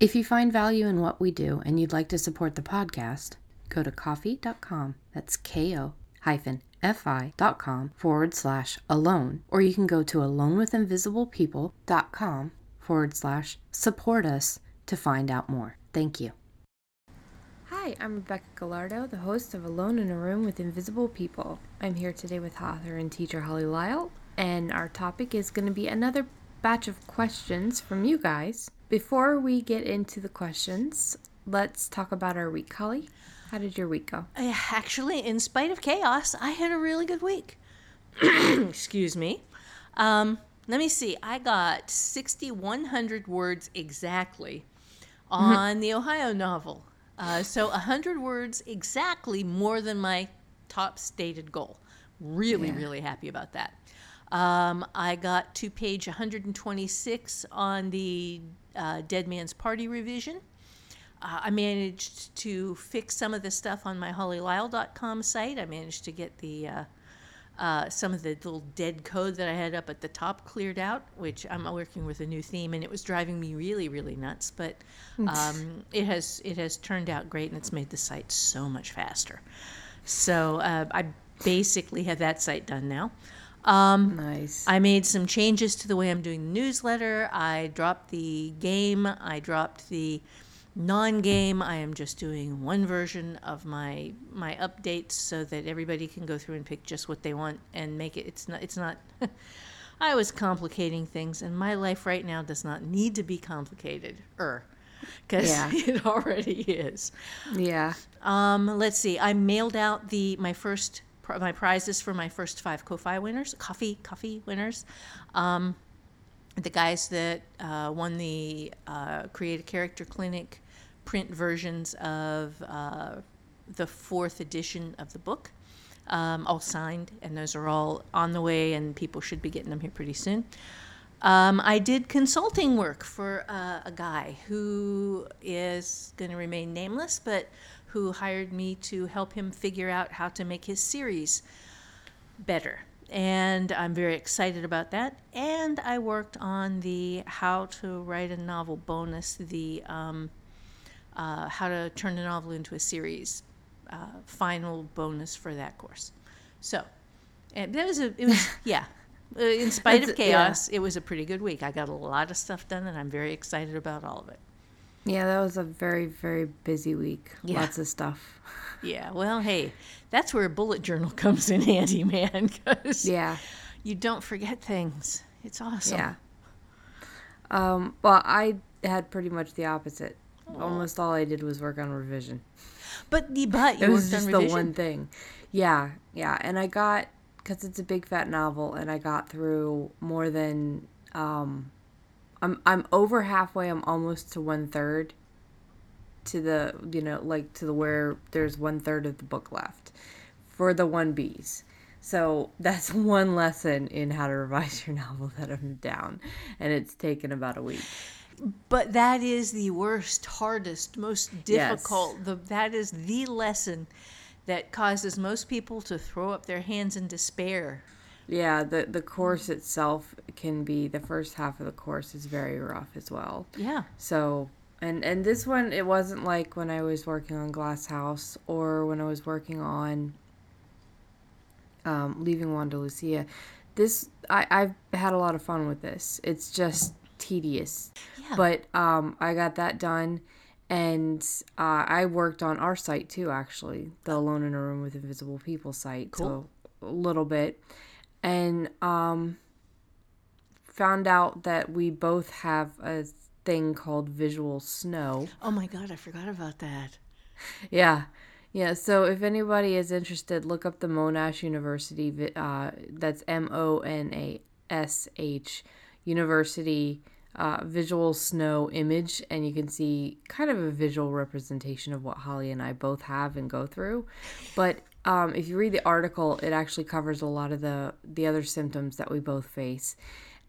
If you find value in what we do and you'd like to support the podcast, go to ko-fi.com. That's ko hyphen fi.com forward slash alone, or you can go to alonewithinvisiblepeople.com forward slash support us to find out more. Thank you. Hi, I'm Rebecca Gallardo, the host of Alone in a Room with Invisible People. I'm here today with author and teacher Holly Lisle, and our topic is going to be another batch of questions from you guys. Before we get into the questions, let's talk about our week. Holly, how did your week go? Uh, Actually, in spite of chaos, I had a really good week. Excuse me. Um, let me see. I got 6,100 words exactly on the Ohio novel. Uh, so 100 words exactly more than my top stated goal. Really, Yeah. really happy about that. Um, I got to page 126 on the uh, Dead Man's Party revision. Uh, I managed to fix some of the stuff on my hollylisle.com site. I managed to get the uh, uh, some of the little dead code that I had up at the top cleared out, which I'm working with a new theme, and it was driving me really, really nuts. But um, it has it has turned out great, and it's made the site so much faster. So uh, I basically have that site done now. Um, Nice. I made some changes to the way I'm doing the newsletter. I dropped the game. I dropped the non-game. I am just doing one version of my my updates so that everybody can go through and pick just what they want and make it. It's not. It's not. I was complicating things, and my life right now does not need to be complicated. Er, because Yeah. it already is. yeah. Um, let's see. I mailed out the my first pri- my prizes for my first five Ko-fi winners, coffee coffee winners. Um, the guys that uh, won the uh, Create a Character Clinic print versions of uh, the fourth edition of the book, um, all signed, and those are all on the way, and people should be getting them here pretty soon. Um, I did consulting work for uh, a guy who is going to remain nameless, but who hired me to help him figure out how to make his series better. And I'm very excited about that. And I worked on the how to write a novel bonus, the um, uh, how to turn a novel into a series uh, final bonus for that course. So, and that was a, it was, yeah. Uh, in spite of That's- yeah. chaos, it was a pretty good week. I got a lot of stuff done, and I'm very excited about all of it. Yeah, that was a very, very busy week. Yeah. Lots of stuff. Yeah, well, hey, that's where a bullet journal comes in handy, man, because Yeah. you don't forget things. It's awesome. Yeah. Um, well, I had pretty much the opposite. Almost all I did was work on revision. But the but you It was just the one thing. Yeah, yeah. And I got, because it's a big fat novel, and I got through more than, um, I'm, I'm over halfway. I'm almost to one third to the, you know, like to the where there's one third of the book left for the one Bs. So that's one lesson in how to revise your novel that I'm down. And it's taken about a week. But that is the worst, hardest, most Yes. difficult. The that is the lesson that causes most people to throw up their hands in despair. Yeah, the the course itself can be the first half of the course is very rough as well. Yeah. So, and and this one it wasn't like when I was working on Glass House or when I was working on um, Leaving Wanda Lucia. This I I've had a lot of fun with this. It's just tedious, Yeah. but um, I got that done. And uh, I worked on our site too, actually, the Alone in a Room with Invisible People site. Cool. So a little bit, and um, found out that we both have a thing called visual snow. Oh my god, I forgot about that. Yeah. Yeah, so if anybody is interested, look up the Monash University. Uh, that's M O N A S H University uh, visual snow image, and you can see kind of a visual representation of what Holly and I both have and go through. But um, if you read the article, it actually covers a lot of the the other symptoms that we both face,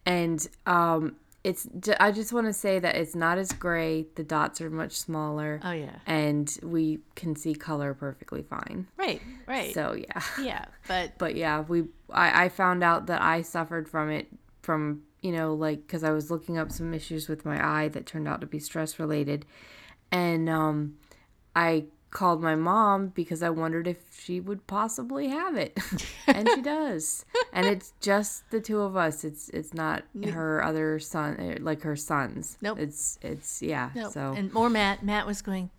and um, it's. I just want to say that it's not as gray. The dots are much smaller. Oh, yeah. and we can see color perfectly fine. Right, right. So yeah, yeah, but but yeah, we I, I found out that I suffered from it from you know like because I was looking up some issues with my eye that turned out to be stress related, and um, I called my mom because I wondered if she would possibly have it, and she does, and it's just the two of us. It's it's not her other son eh, like her sons. Nope. It's it's yeah. no. So and more Matt. Matt was going.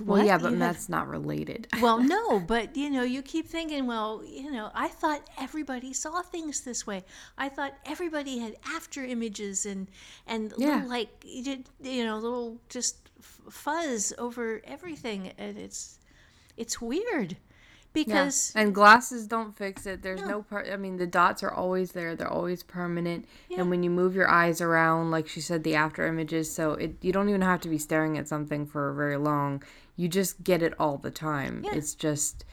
Well yeah, but You have- not related. well, no, but you know, you keep thinking, well, you know, I thought everybody saw things this way. I thought everybody had after images and and Yeah. little like you did- you know, little just fuzz over everything, and it's it's weird because and glasses don't fix it. There's no, part. I mean, the dots are always there. They're always permanent. And when you move your eyes around, like she said, the after images, so it you don't even have to be staring at something for very long. You just get it all the time. It's just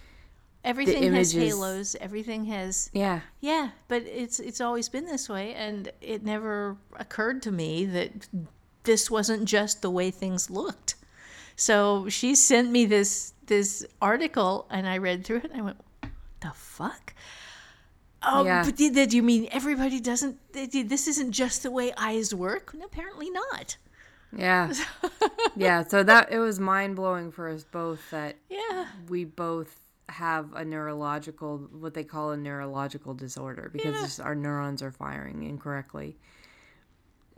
everything has halos, everything has yeah. Yeah, but it's it's always been this way, and it never occurred to me that this wasn't just the way things looked. So she sent me this this article, and I read through it, and I went, "The fuck." Oh, Yeah. but did, did you mean everybody doesn't? did- This isn't just the way eyes work. Apparently not. Yeah. yeah. So that it was mind blowing for us both that Yeah. we both have a neurological what they call a neurological disorder because Yeah. our neurons are firing incorrectly.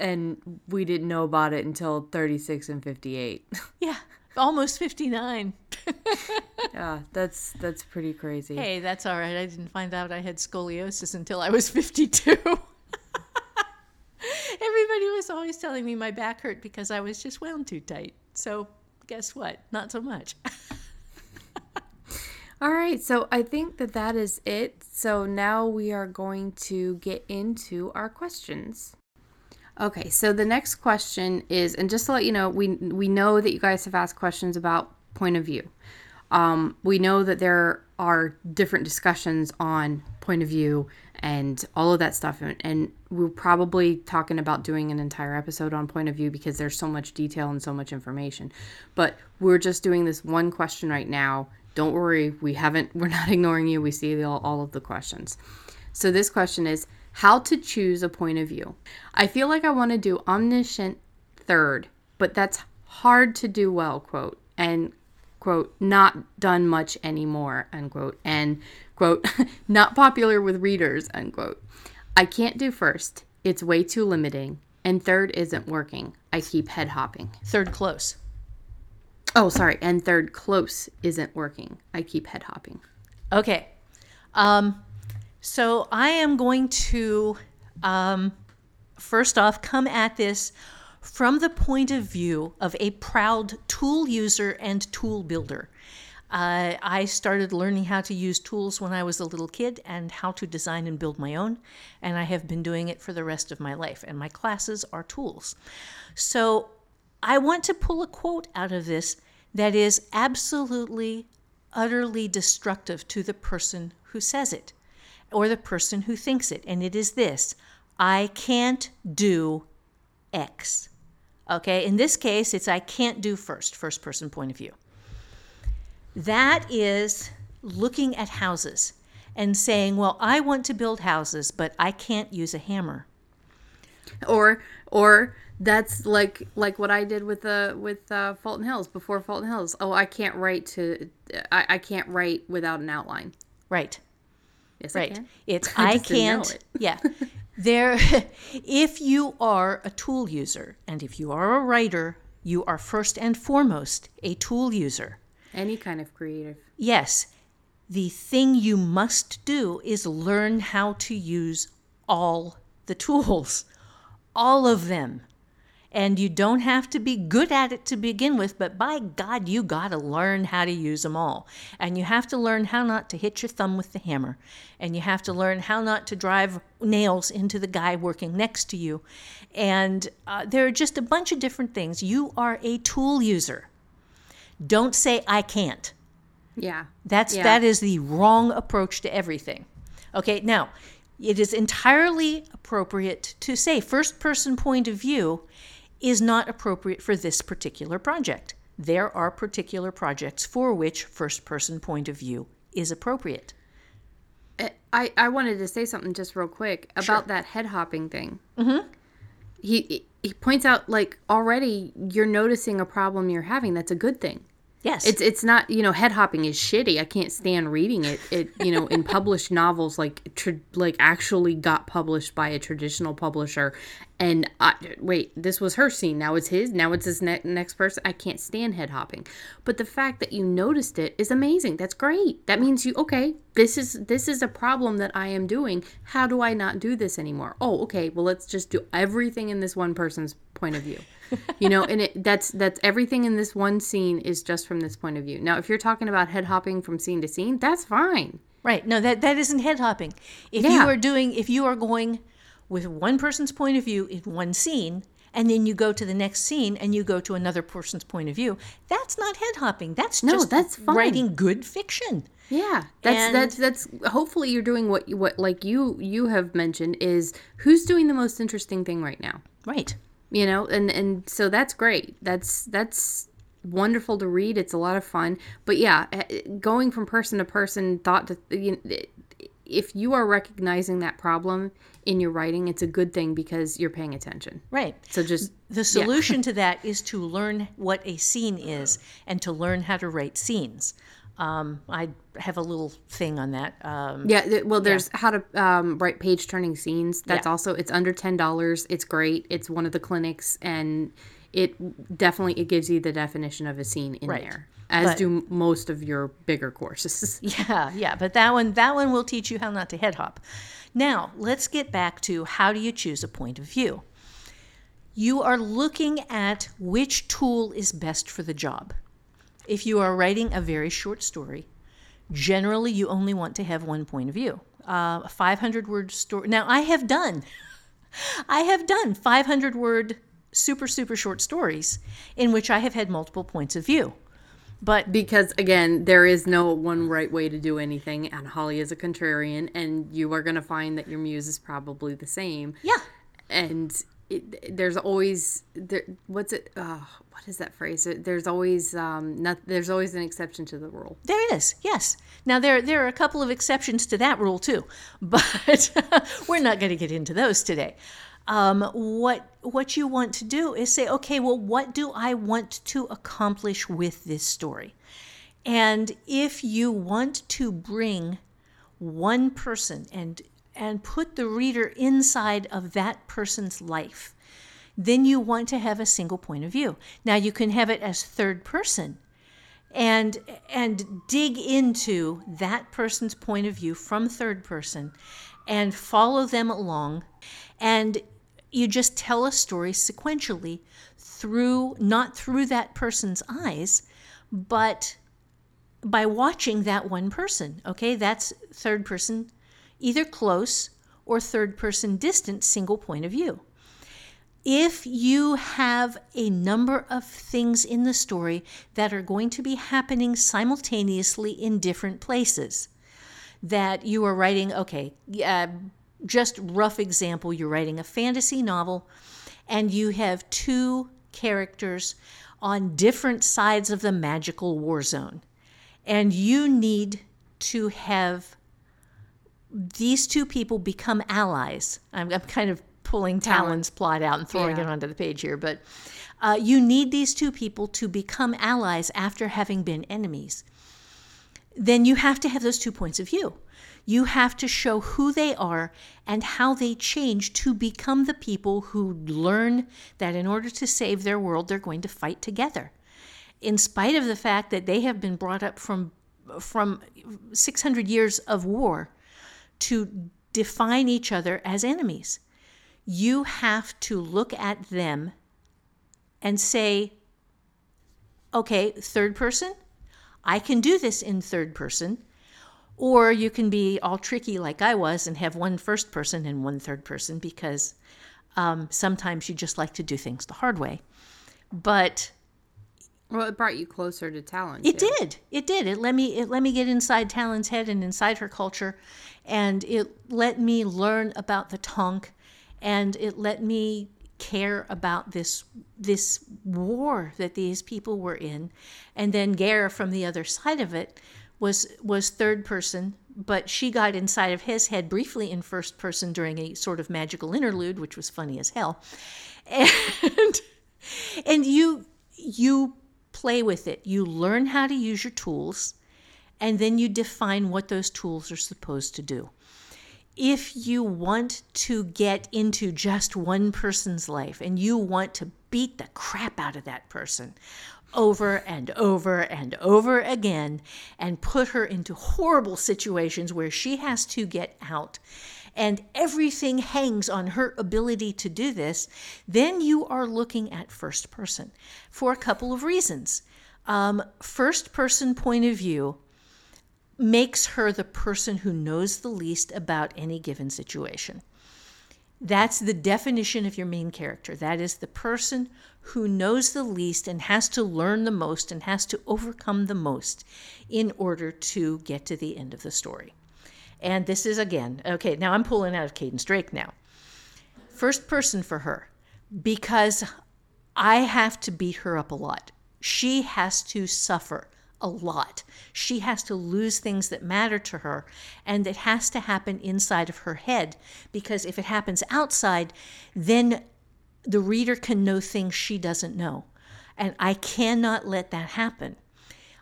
And we didn't know about it until 36 and 58. Yeah. Almost fifty nine. yeah, that's that's pretty crazy. Hey, that's all right. I didn't find out I had scoliosis until I was 52. Everybody was always telling me my back hurt because I was just wound too tight. So, guess what? Not so much. All right, so I think that that is it. So now we are going to get into our questions. Okay, so the next question is, and just to let you know, we we know that you guys have asked questions about point of view. Um, we know that there are different discussions on point of view and all of that stuff, and, and we're probably talking about doing an entire episode on point of view because there's so much detail and so much information. But we're just doing this one question right now. Don't worry, we haven't. We're not ignoring you. We see all, all of the questions. So this question is how to choose a point of view. I feel like I want to do omniscient third, but that's hard to do well, quote, and quote, not done much anymore, unquote, and quote, not popular with readers, unquote. I can't do first. It's way too limiting. And third isn't working. I keep head hopping. Third close. Oh, sorry. And third close isn't working. I keep head hopping. Okay. Um, so I am going to, um, first off, come at this from the point of view of a proud tool user and tool builder. Uh, I started learning how to use tools when I was a little kid and how to design and build my own, and I have been doing it for the rest of my life, and my classes are tools. So I want to pull a quote out of this that is absolutely, utterly destructive to the person who says it or the person who thinks it. And it is this I can't do X. Okay, in this case, it's I can't do first, first person point of view. That is looking at houses and saying, well, I want to build houses, but I can't use a hammer. or or that's like like what I did with the with uh, Fulton Hills before Fulton Hills. Oh, I can't write to I, I can't write without an outline. Right. Yes, I Right. can. It's I I, just didn't know can't. it. yeah. There if you are a tool user and if you are a writer, you are first and foremost a tool user. Any kind of creative. Yes. The thing you must do is learn how to use all the tools. All of them. And you don't have to be good at it to begin with, but by God, you got to learn how to use them all. And you have to learn how not to hit your thumb with the hammer. And you have to learn how not to drive nails into the guy working next to you. And uh, there are just a bunch of different things. You are a tool user. Don't say, I can't. Yeah. That's Yeah. that is the wrong approach to everything. Okay, now it is entirely appropriate to say first person point of view is not appropriate for this particular project. There are particular projects for which first person point of view is appropriate. I, I wanted to say something just real quick about that head hopping thing. Mm-hmm. He he points out like already you're noticing a problem you're having. That's a good thing. Yes. It's it's not you know head hopping is shitty. I can't stand reading it. It you know in published novels like tra- like actually got published by a traditional publisher, and I, wait this was her scene now it's his now it's his ne- next person. I can't stand head hopping, but the fact that you noticed it is amazing. That's great. That means you okay. This is this is a problem that I am doing. How do I not do this anymore? Oh okay. Well let's just do everything in this one person's point of view you know and it that's that's everything in this one scene is just from this point of view now if you're talking about head hopping from scene to scene that's fine Right. No, that that isn't head hopping. If you are doing if you are going with one person's point of view in one scene and then you go to the next scene and you go to another person's point of view, that's not head hopping. That's No, just that's fine. writing good fiction. yeah that's And- that's that's hopefully you're doing what what like you you have mentioned is who's doing the most interesting thing right now Right. You know and and so that's great. That's that's wonderful to read. It's a lot of fun. But yeah eh, going from person to person thought to you know, if you are recognizing that problem in your writing it's a good thing because you're paying attention. Right. so just The solution to that is to learn what a scene is and to learn how to write scenes. Um, I have a little thing on that. Um, Yeah, th- well, there's how to um, write page turning scenes. That's Yeah. also it's under ten dollars. It's great. It's one of the clinics, and it definitely it gives you the definition of a scene in Right. there, as But- do most of your bigger courses. Yeah, yeah, but that one that one will teach you how not to head hop. Now, let's get back to how do you choose a point of view? You are looking at which tool is best for the job. If you are writing a very short story, generally you only want to have one point of view. Uh, a 500 word story. Now, I have done, I have done 500 word super, super short stories in which I have had multiple points of view. But because again, there is no one right way to do anything, and Holly is a contrarian, and you are going to find that your muse is probably the same. yeah, and it, there's always there what's it uh, what is that phrase there's always um not there's always an exception to the rule There is, yes. Now there there are a couple of exceptions to that rule too, but we're not going to get into those today. Um, what what you want to do is say, okay, well, what do I want to accomplish with this story? And if you want to bring one person and and put the reader inside of that person's life, then you want to have a single point of view. Now you can have it as third person and and dig into that person's point of view from third person and follow them along and you just tell a story sequentially through not through that person's eyes but by watching that one person okay that's third person either close or third person distant single point of view. If you have a number of things in the story that are going to be happening simultaneously in different places, that you are writing, okay, uh, just rough example, you're writing a fantasy novel and you have two characters on different sides of the magical war zone, and you need to have these two people become allies. I'm, I'm kind of pulling Talyn's plot out and throwing Yeah. it onto the page here, but uh, you need these two people to become allies after having been enemies. Then you have to have those two points of view. You have to show who they are and how they change to become the people who learn that in order to save their world, they're going to fight together. In spite of the fact that they have been brought up from, from 600 years of war to define each other as enemies. You have to look at them and say, okay, third person, I can do this in third person. Or you can be all tricky like I was and have one first person and one third person because um, sometimes you just like to do things the hard way. But Well, it brought you closer to Talyn. it too. did. It did. It let me it let me get inside Talyn's head and inside her culture and it let me learn about the Tonk and it let me care about this this war that these people were in. And then Gair from the other side of it was was third person, but she got inside of his head briefly in first person during a sort of magical interlude, which was funny as hell. And and you you play with it. You learn how to use your tools and then you define what those tools are supposed to do. If you want to get into just one person's life and you want to beat the crap out of that person over and over and over again and put her into horrible situations where she has to get out and everything hangs on her ability to do this, then you are looking at first person for a couple of reasons. Um, first person point of view makes her the person who knows the least about any given situation. That's the definition of your main character. That is the person who knows the least and has to learn the most and has to overcome the most in order to get to the end of the story. And this is again, okay, now I'm pulling out of Cadence Drake now. First person for her, because I have to beat her up a lot. She has to suffer a lot. She has to lose things that matter to her, and it has to happen inside of her head because if it happens outside, then the reader can know things she doesn't know. And I cannot let that happen.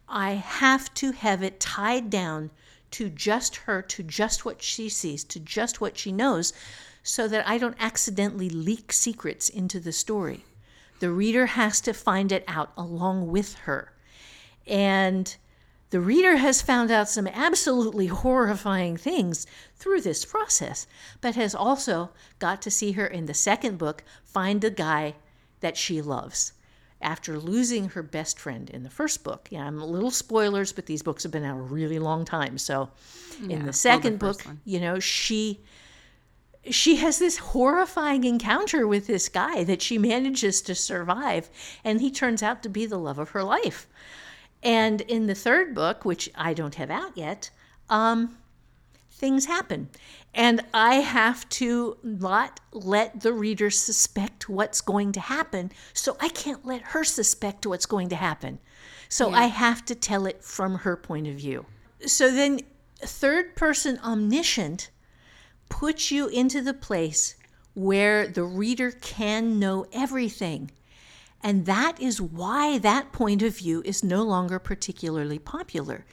I have to have it tied down to just her, to just what she sees, to just what she knows, so that I don't accidentally leak secrets into the story. The reader has to find it out along with her. And the reader has found out some absolutely horrifying things through this process, but has also got to see her in the second book find the guy that she loves after losing her best friend in the first book. Yeah, I'm a little spoilers, but these books have been out a really long time. So in Yeah, the the second first book, one. you know, she she has this horrifying encounter with this guy that she manages to survive and he turns out to be the love of her life. And in the third book, which I don't have out yet, um, things happen. And I have to not let the reader suspect what's going to happen. So I can't let her suspect what's going to happen. So I have to tell it from her point of view. So then, third person omniscient puts you into the place where the reader can know everything. And that is why that point of view is no longer particularly popular,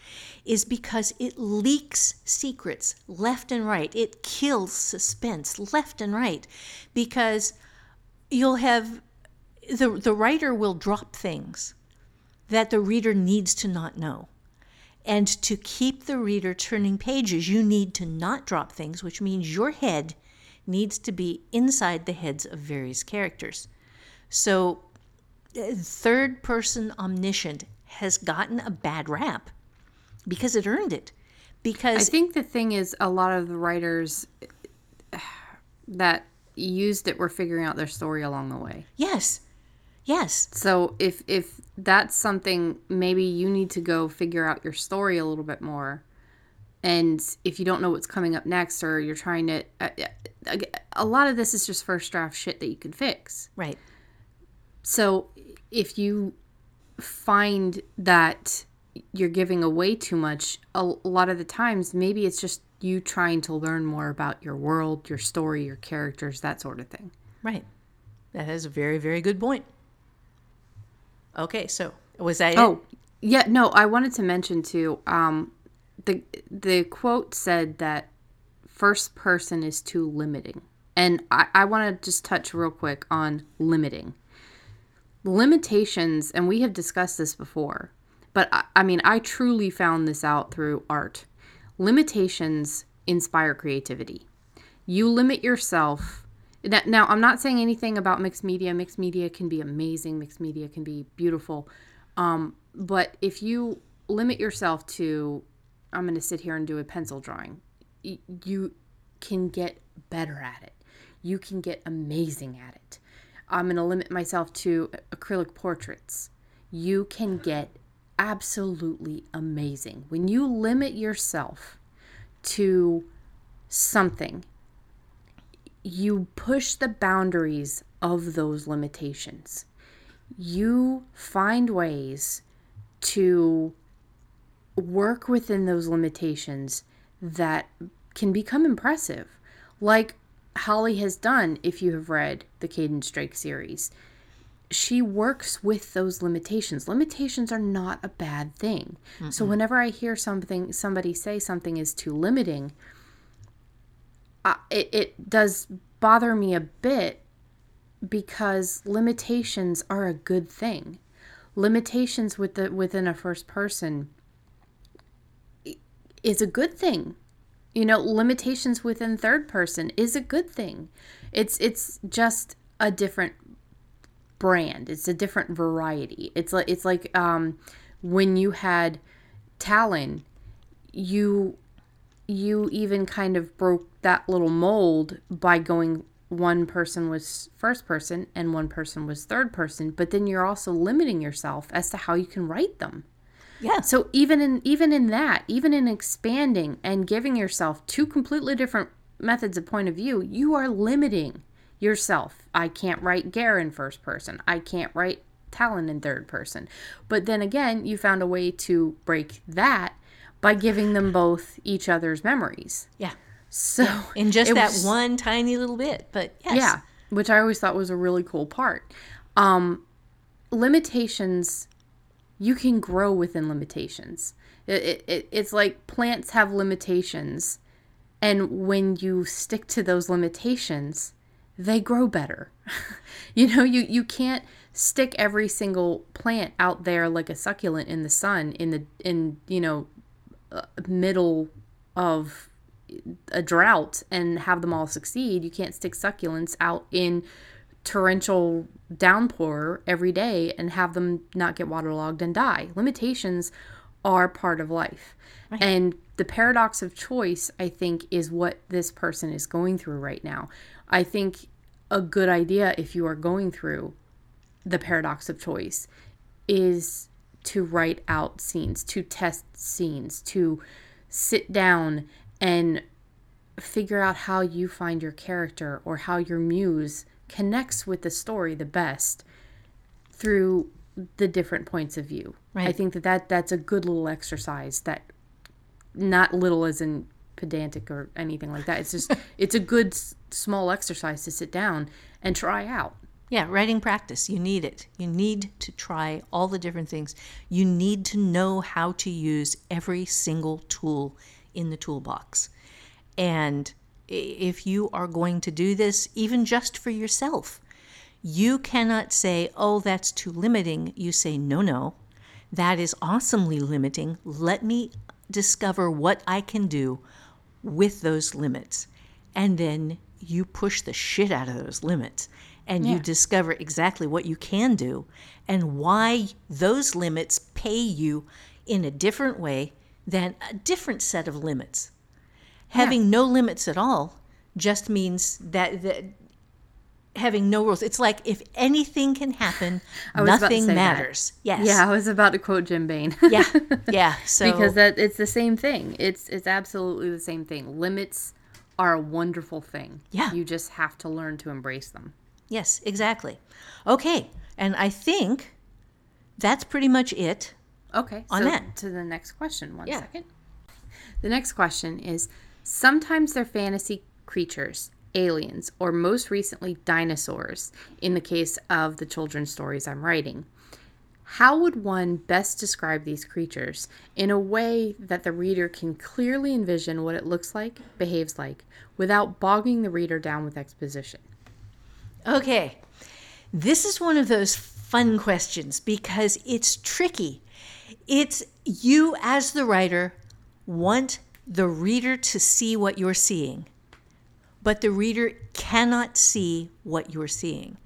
is because it leaks secrets left and right. It kills suspense left and right because you'll have the, the writer will drop things that the reader needs to not know. And to keep the reader turning pages, you need to not drop things, which means your head needs to be inside the heads of various characters. So, third person omniscient has gotten a bad rap because it earned it. Because I think the thing is, a lot of the writers that used it were figuring out their story along the way. yes, yes, So if if that's something, maybe you need to go figure out your story a little bit more. And if you don't know what's coming up next, or you're trying to, uh, uh, a lot of this is just first draft shit that you can fix. right, So if you find that you're giving away too much, a, lot of the times maybe it's just you trying to learn more about your world, your story, your characters, that sort of thing. right. That is a very, very good point. Okay, so was that it? Oh, yeah, no, I wanted to mention too. Um, the the quote said that first person is too limiting, and I, I want to just touch real quick on limiting limitations. And we have discussed this before, but I, I mean, I truly found this out through art. Limitations inspire creativity. You limit yourself Now, I'm not saying anything about mixed media. Mixed media can be amazing. Mixed media can be beautiful. Um, but if you limit yourself to, I'm going to sit here and do a pencil drawing, you can get better at it. You can get amazing at it. I'm going to limit myself to acrylic portraits. You can get absolutely amazing. When you limit yourself to something, you push the boundaries of those limitations. You find ways to work within those limitations that can become impressive, like Holly has done if you have read the Cadence Drake series. She works with those limitations. Limitations are not a bad thing. So whenever I hear something somebody say something is too limiting, uh, it, it does bother me a bit because limitations are a good thing. Limitations with the within a first person is a good thing. You know, limitations within third person is a good thing. It's it's just a different brand. It's a different variety. It's like it's like um, when you had Talyn, you you even kind of broke that little mold by going one person was first person and one person was third person, but then you're also limiting yourself as to how you can write them. Yeah. So even in even in that, even in expanding and giving yourself two completely different methods of point of view, you are limiting yourself. I can't write Gair in first person. I can't write Talyn in third person. But then again, you found a way to break that by giving them both each other's memories. Yeah. So In just that was- one tiny little bit. But yes. yeah, which I always thought was a really cool part. Um, limitations, you can grow within limitations. It, it, it, it's like plants have limitations, and when you stick to those limitations, they grow better. you know, you, you can't stick every single plant out there like a succulent in the sun in the in you know uh, middle of a drought and have them all succeed. You can't stick succulents out in torrential downpour every day and have them not get waterlogged and die. Limitations are part of life. And the paradox of choice, I think, is what this person is going through right now. I think a good idea if you are going through the paradox of choice is to write out scenes, to test scenes, to sit down and figure out how you find your character or how your muse connects with the story the best through the different points of view. I think that, that that's a good little exercise that not little as in pedantic or anything like that. It's just it's a good s- small exercise to sit down and try out. Yeah, writing practice. You need it. You need to try all the different things. You need to know how to use every single tool in the toolbox. And if you are going to do this, even just for yourself, you cannot say, oh, that's too limiting. You say, no, no, that is awesomely limiting. Let me discover what I can do with those limits. And then you push the shit out of those limits and you discover exactly what you can do and why those limits pay you in a different way than a different set of limits. Having no limits at all just means that, that having no rules. It's like if anything can happen, was about to nothing say that. matters. Yes. Yeah, I was about to quote Jim Bain. Yeah. Yeah. So because that it's the same thing. It's it's absolutely the same thing. Limits are a wonderful thing. Yeah. You just have to learn to embrace them. Yes, exactly. Okay, and I think that's pretty much it. Okay. On so that. to the next question. One Yeah. second. The next question is sometimes they're fantasy creatures, aliens, or most recently dinosaurs, in the case of the children's stories I'm writing. How would one best describe these creatures in a way that the reader can clearly envision what it looks like, behaves like, without bogging the reader down with exposition? Okay, this is one of those fun questions because it's tricky. It's you, as the writer, want the reader to see what you're seeing, but the reader cannot see what you're seeing.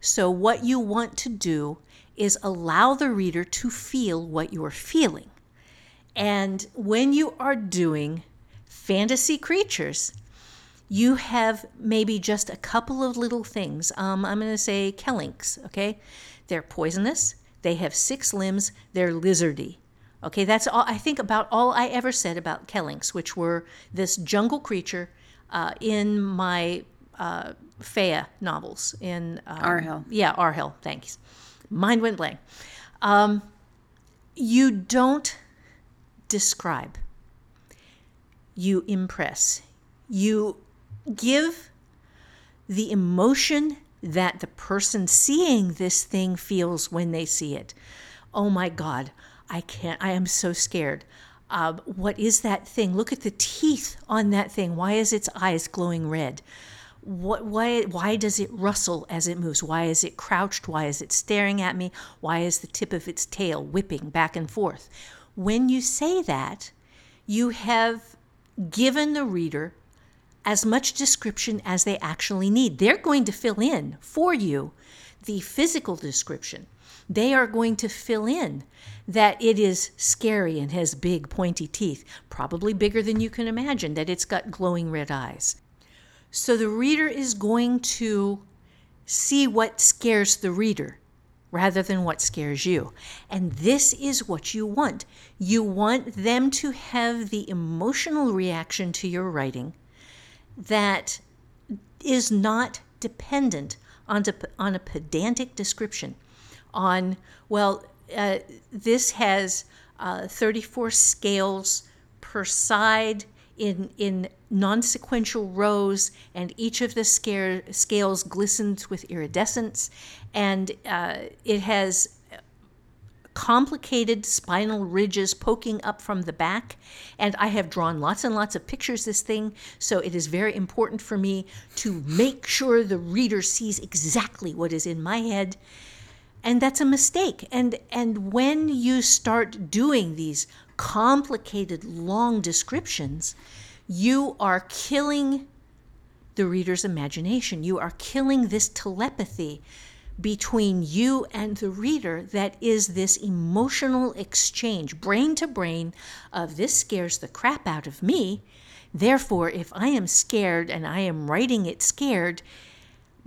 So, what you want to do is allow the reader to feel what you're feeling. And when you are doing fantasy creatures, you have maybe just a couple of little things. Um, I'm going to say kellinks, okay? They're poisonous, they have six limbs, they're lizardy. Okay, that's all I think about all I ever said about kellinks, which were this jungle creature uh, in my uh, Feyre novels. In um, Arhel. Yeah, Arhel, thanks. Mind went blank. Um, you don't describe, you impress. You give the emotion that the person seeing this thing feels when they see it. Oh my God, I can't, I am so scared. Uh, what is that thing? Look at the teeth on that thing. Why is its eyes glowing red? What, why, why does it rustle as it moves? Why is it crouched? Why is it staring at me? Why is the tip of its tail whipping back and forth? When you say that, you have given the reader as much description as they actually need. They're going to fill in for you the physical description. They are going to fill in that it is scary and has big pointy teeth, probably bigger than you can imagine, that it's got glowing red eyes. So the reader is going to see what scares the reader rather than what scares you. And this is what you want. You want them to have the emotional reaction to your writing that is not dependent on, on a pedantic description, on, well, uh, this has uh, 34 scales per side in, in non sequential rows, and each of the scare, scales glistens with iridescence, and uh, it has complicated spinal ridges poking up from the back. And I have drawn lots and lots of pictures this thing, so it is very important for me to make sure the reader sees exactly what is in my head. And that's a mistake. And and when you start doing these complicated long descriptions, you are killing the reader's imagination. You are killing this telepathy between you and the reader that is this emotional exchange, brain to brain, of this scares the crap out of me. Therefore, if I am scared and I am writing it scared,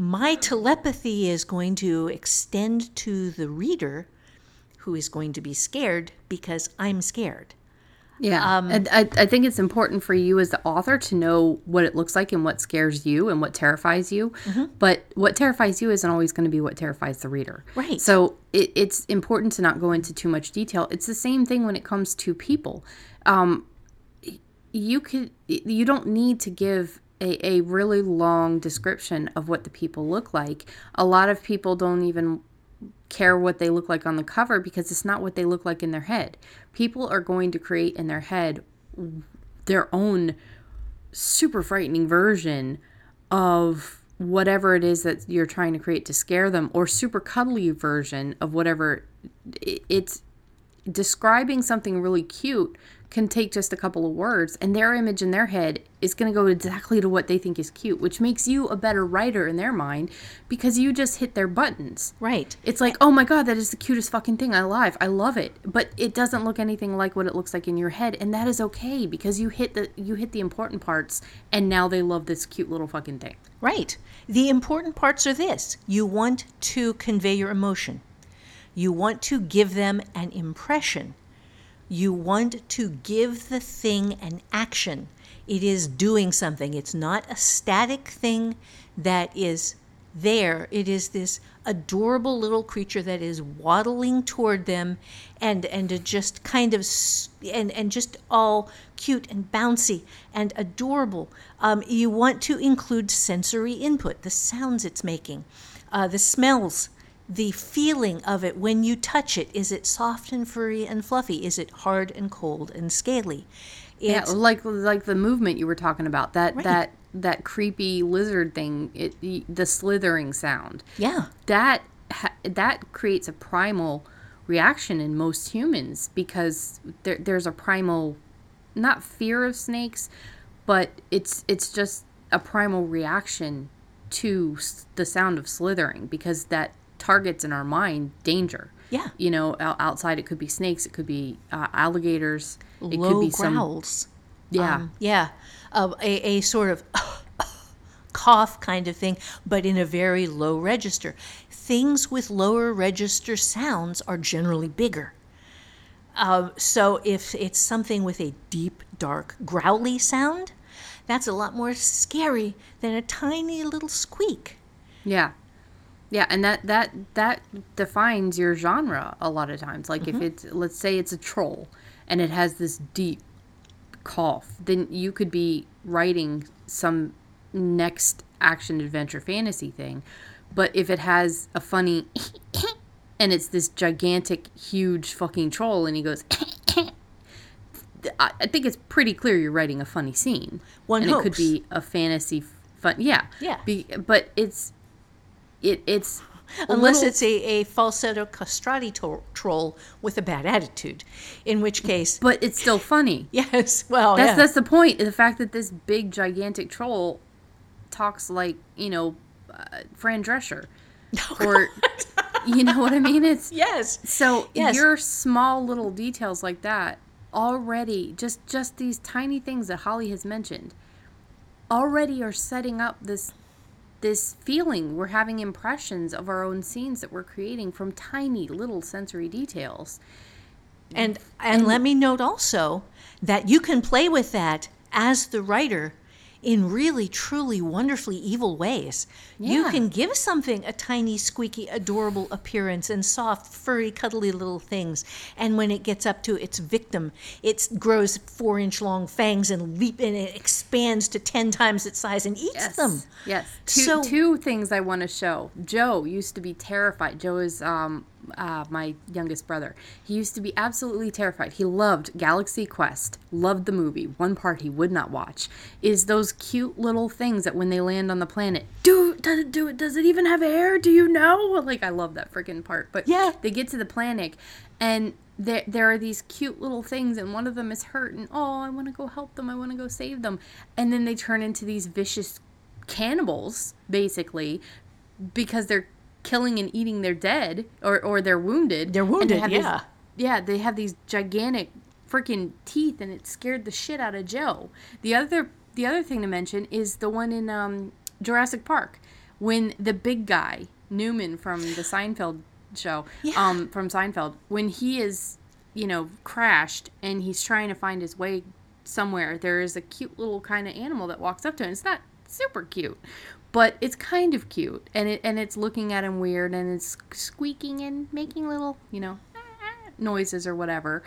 my telepathy is going to extend to the reader who is going to be scared because I'm scared. Yeah. Um, and I, I think it's important for you as the author to know what it looks like and what scares you and what terrifies you. Mm-hmm. But what terrifies you isn't always going to be what terrifies the reader. Right. So it, it's important to not go into too much detail. It's the same thing when it comes to people. Um, you could you don't need to give a, a really long description of what the people look like. A lot of people don't even care what they look like on the cover because it's not what they look like in their head. People are going to create in their head their own super frightening version of whatever it is that you're trying to create to scare them or super cuddly version of whatever it's describing something really cute can take just a couple of words and their image in their head is going to go exactly to what they think is cute which makes you a better writer in their mind because you just hit their buttons. Right. It's like oh my god that is the cutest fucking thing alive. I love it. But it doesn't look anything like what it looks like in your head and that is okay because you hit the you hit the important parts and now they love this cute little fucking thing. Right. The important parts are this. You want to convey your emotion. You want to give them an impression you want to give the thing an action. It is doing something. It's not a static thing that is there. It is this adorable little creature that is waddling toward them and and just kind of and and just all cute and bouncy and adorable. Um, you want to include sensory input, the sounds it's making, uh, the smells the feeling of it when you touch it. Is it soft and furry and fluffy? Is it hard and cold and scaly? It's, yeah, like like the movement you were talking about. That right. that that creepy lizard thing. It the slithering sound. Yeah, that that creates a primal reaction in most humans because there, there's a primal not fear of snakes but it's it's just a primal reaction to the sound of slithering because that targets in our mind danger. Yeah. You know, outside it could be snakes, it could be uh, alligators, it Low could be some growls. yeah. Um, yeah, uh, a, a sort of cough kind of thing, but in a very low register. Things with lower register sounds are generally bigger. Uh, so if it's something with a deep, dark, growly sound, that's a lot more scary than a tiny little squeak. Yeah. Yeah, and that that that defines your genre a lot of times. Like if mm-hmm. it's let's say it's a troll and it has this deep cough, then you could be writing some next action adventure fantasy thing. But if it has a funny and it's this gigantic huge fucking troll and he goes I I think it's pretty clear you're writing a funny scene. One and it could be a fantasy fun. Yeah. Yeah. Be, but it's it it's Unless little- it's a, a falsetto castrati to- troll with a bad attitude, in which case, but it's still funny. yes, well, That's yeah. that's the point. The fact that this big gigantic troll talks like you know uh, Fran Drescher, or you know what I mean. It's yes. so Yes. your small little details like that already just just these tiny things that Holly has mentioned already are setting up this this feeling. We're having impressions of our own scenes that we're creating from tiny little sensory details. And and let me note also that you can play with that as the writer in really truly wonderfully evil ways. You can give something a tiny squeaky adorable appearance and soft furry cuddly little things and when it gets up to its victim it grows 4 inch long fangs and leap and it expands to 10 times its size and eats Yes. them. Yes. Two, So- two things I want to show. Joe used to be terrified. Joe is um, uh, my youngest brother. He used to be absolutely terrified. He loved Galaxy Quest, loved the movie. One part he would not watch is those cute little things that when they land on the planet, do does it do it? Does it even have air? Do you know? Like I love that freaking part. But Yeah. they get to the planet and there there are these cute little things and one of them is hurt and oh I want to go help them I want to go save them and then they turn into these vicious cannibals basically because they're killing and eating their dead or or they're wounded They're and they wounded, these- yeah. yeah they have these gigantic freaking teeth and it scared the shit out of Joe the other the other thing to mention is the one in um, Jurassic Park when the big guy Newman from the Seinfeld show Yeah. um from Seinfeld when he is you know crashed and he's trying to find his way somewhere there is a cute little kind of animal that walks up to him it's not super cute but it's kind of cute and it and it's looking at him weird and it's squeaking and making little you know noises or whatever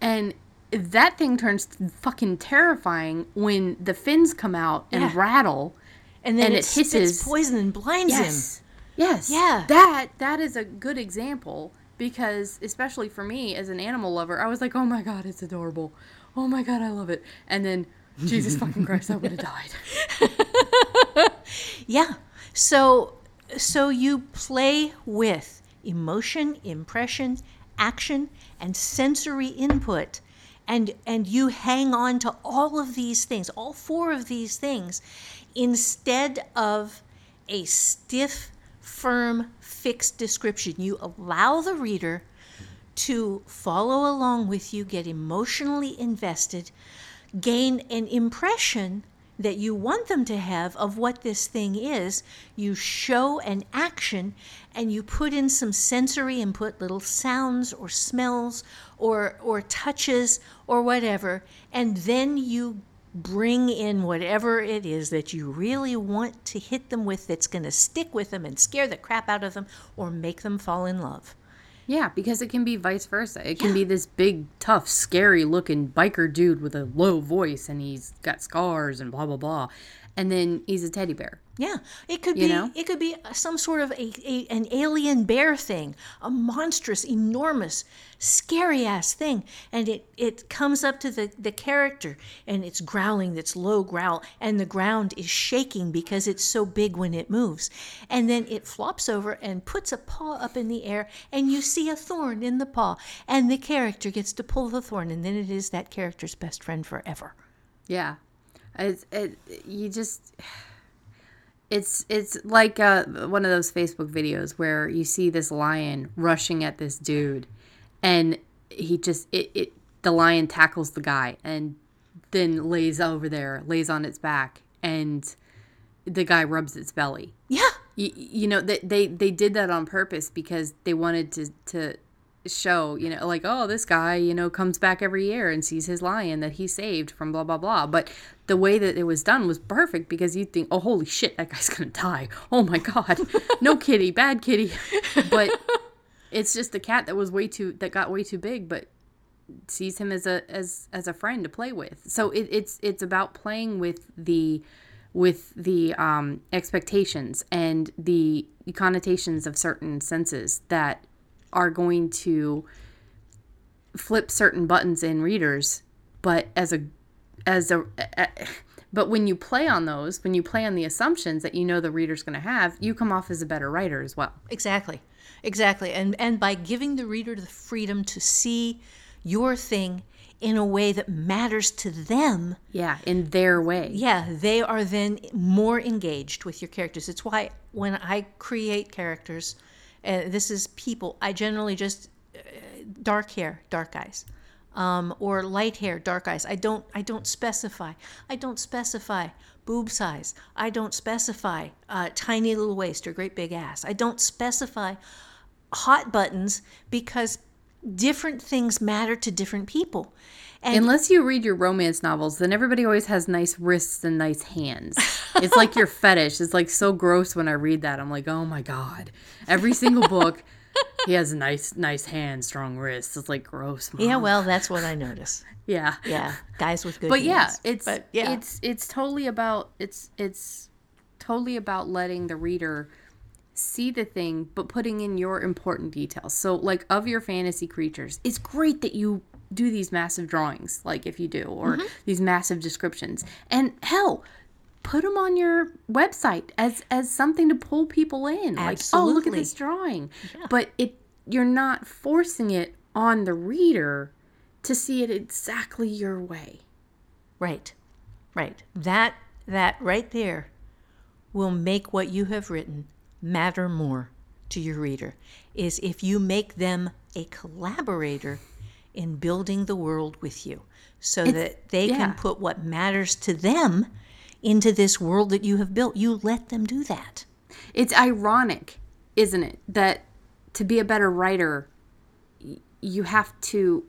and that thing turns fucking terrifying when the fins come out and Yeah. rattle And then And it, it hisses. poison and blinds him. Yes. Yes. Yeah. That that is a good example because especially for me as an animal lover, I was like, "Oh my god, it's adorable. Oh my god, I love it." And then Jesus fucking Christ, I would have died. Yeah. So so you play with emotion, impression, action, and sensory input. And and you hang on to all of these things, all four of these things, instead of a stiff, firm, fixed description. You allow the reader to follow along with you, get emotionally invested, gain an impression that you want them to have of what this thing is. You show an action and you put in some sensory input, little sounds or smells or, or touches or whatever, and then you bring in whatever it is that you really want to hit them with that's going to stick with them and scare the crap out of them or make them fall in love. Yeah, because it can be vice versa. It can be this big, tough, scary looking biker dude with a low voice and he's got scars and blah blah blah. And then he's a teddy bear. Yeah, it could You be. know? It could be some sort of a, a an alien bear thing, a monstrous, enormous, scary ass thing, and it it comes up to the the character, and it's growling, that's low growl, and the ground is shaking because it's so big when it moves, and then it flops over and puts a paw up in the air, and you see a thorn in the paw, and the character gets to pull the thorn, and then it is that character's best friend forever. Yeah. It's it, you just it's it's like uh, one of those Facebook videos where you see this lion rushing at this dude, and he just it, it the lion tackles the guy and then lays over there, lays on its back, and the guy rubs its belly. Yeah. You, you know they, they they did that on purpose because they wanted to to show you know like oh this guy you know comes back every year and sees his lion that he saved from blah blah blah. But the way that it was done was perfect because you'd think oh holy shit that guy's gonna die. Oh my god. No kitty bad kitty but it's just the cat that was way too that got way too big but sees him as a as as a friend to play with. So it, it's it's about playing with the with the um, expectations and the connotations of certain senses that are going to flip certain buttons in readers but as a as a, a but when you play on those when you play on the assumptions that you know the reader's going to have you come off as a better writer as well Exactly. Exactly. And and by giving the reader the freedom to see your thing in a way that matters to them, yeah in their way yeah, they are then more engaged with your characters. It's why when I create characters, this is people, I generally just uh, dark hair, dark eyes. Um, or light hair, dark eyes. I don't. I don't specify. I don't specify boob size. I don't specify uh, tiny little waist or great big ass. I don't specify hot buttons because different things matter to different people. And Unless you read your romance novels, then everybody always has nice wrists and nice hands. It's like your fetish. It's like so gross when I read that. I'm like, oh my god. Every single book, he has nice, nice hands, strong wrists. It's like gross. Mom. yeah, well, that's what I notice. yeah, Yeah, guys with good. But yeah, it's but yeah, it's it's totally about it's it's totally about letting the reader see the thing but putting in your important details. So like of your fantasy creatures, it's great that you do these massive drawings like if you do or Mm-hmm. these massive descriptions. And hell, put them on your website as as something to pull people in. Like, oh, look at this drawing. But it you're not forcing it on the reader to see it exactly your way. Right. Right. That that right there will make what you have written matter more to your reader is if you make them a collaborator in building the world with you so that they yeah. can put what matters to them into this world that you have built. You let them do that. It's ironic, isn't it, that to be a better writer, you have to,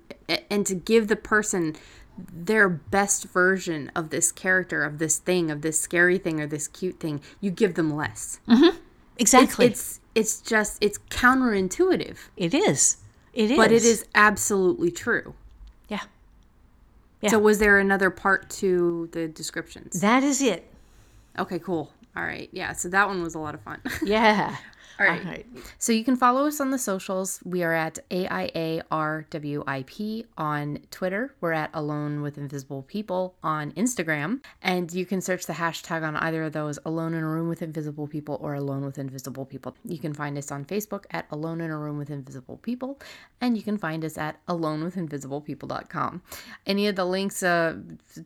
and to give the person their best version of this character, of this thing, of this scary thing or this cute thing, you give them less. Mm-hmm. Exactly. It's it's just it's counterintuitive, it is. It is. but it is absolutely true. Yeah. So was there another part to the descriptions? That is it. Okay, cool. All right. Yeah, so that one was a lot of fun. Yeah. All right. So you can follow us on the socials. We are at AIARWIP on Twitter. We're at Alone with Invisible People on Instagram. And you can search the hashtag on either of those Alone in a Room with Invisible People or Alone with Invisible People. You can find us on Facebook at Alone in a Room with Invisible People. And you can find us at alonewithinvisiblepeople.com. Any of the links, uh,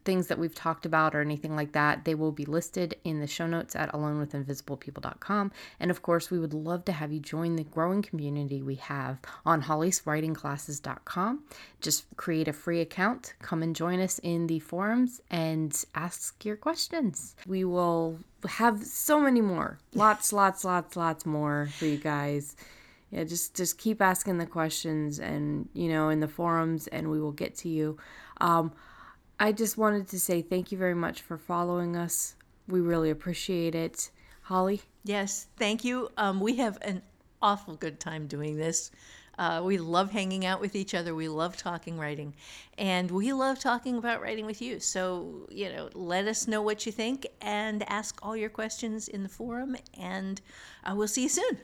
things that we've talked about or anything like that, they will be listed in the show notes at alonewithinvisiblepeople.com. And of course, we would love to have you join the growing community we have on hollyswritingclasses.com. Just create a free account, come and join us in the forums and ask your questions. We will have so many more. Lots, lots, lots, lots more for you guys. Yeah, just just keep asking the questions and you know in the forums and we will get to you. Um I just wanted to say thank you very much for following us. We really appreciate it. Holly? Yes, thank you. Um, we have an awful good time doing this. Uh, we love hanging out with each other. We love talking writing. And we love talking about writing with you. So, you know, let us know what you think and ask all your questions in the forum. And uh, we'll see you soon.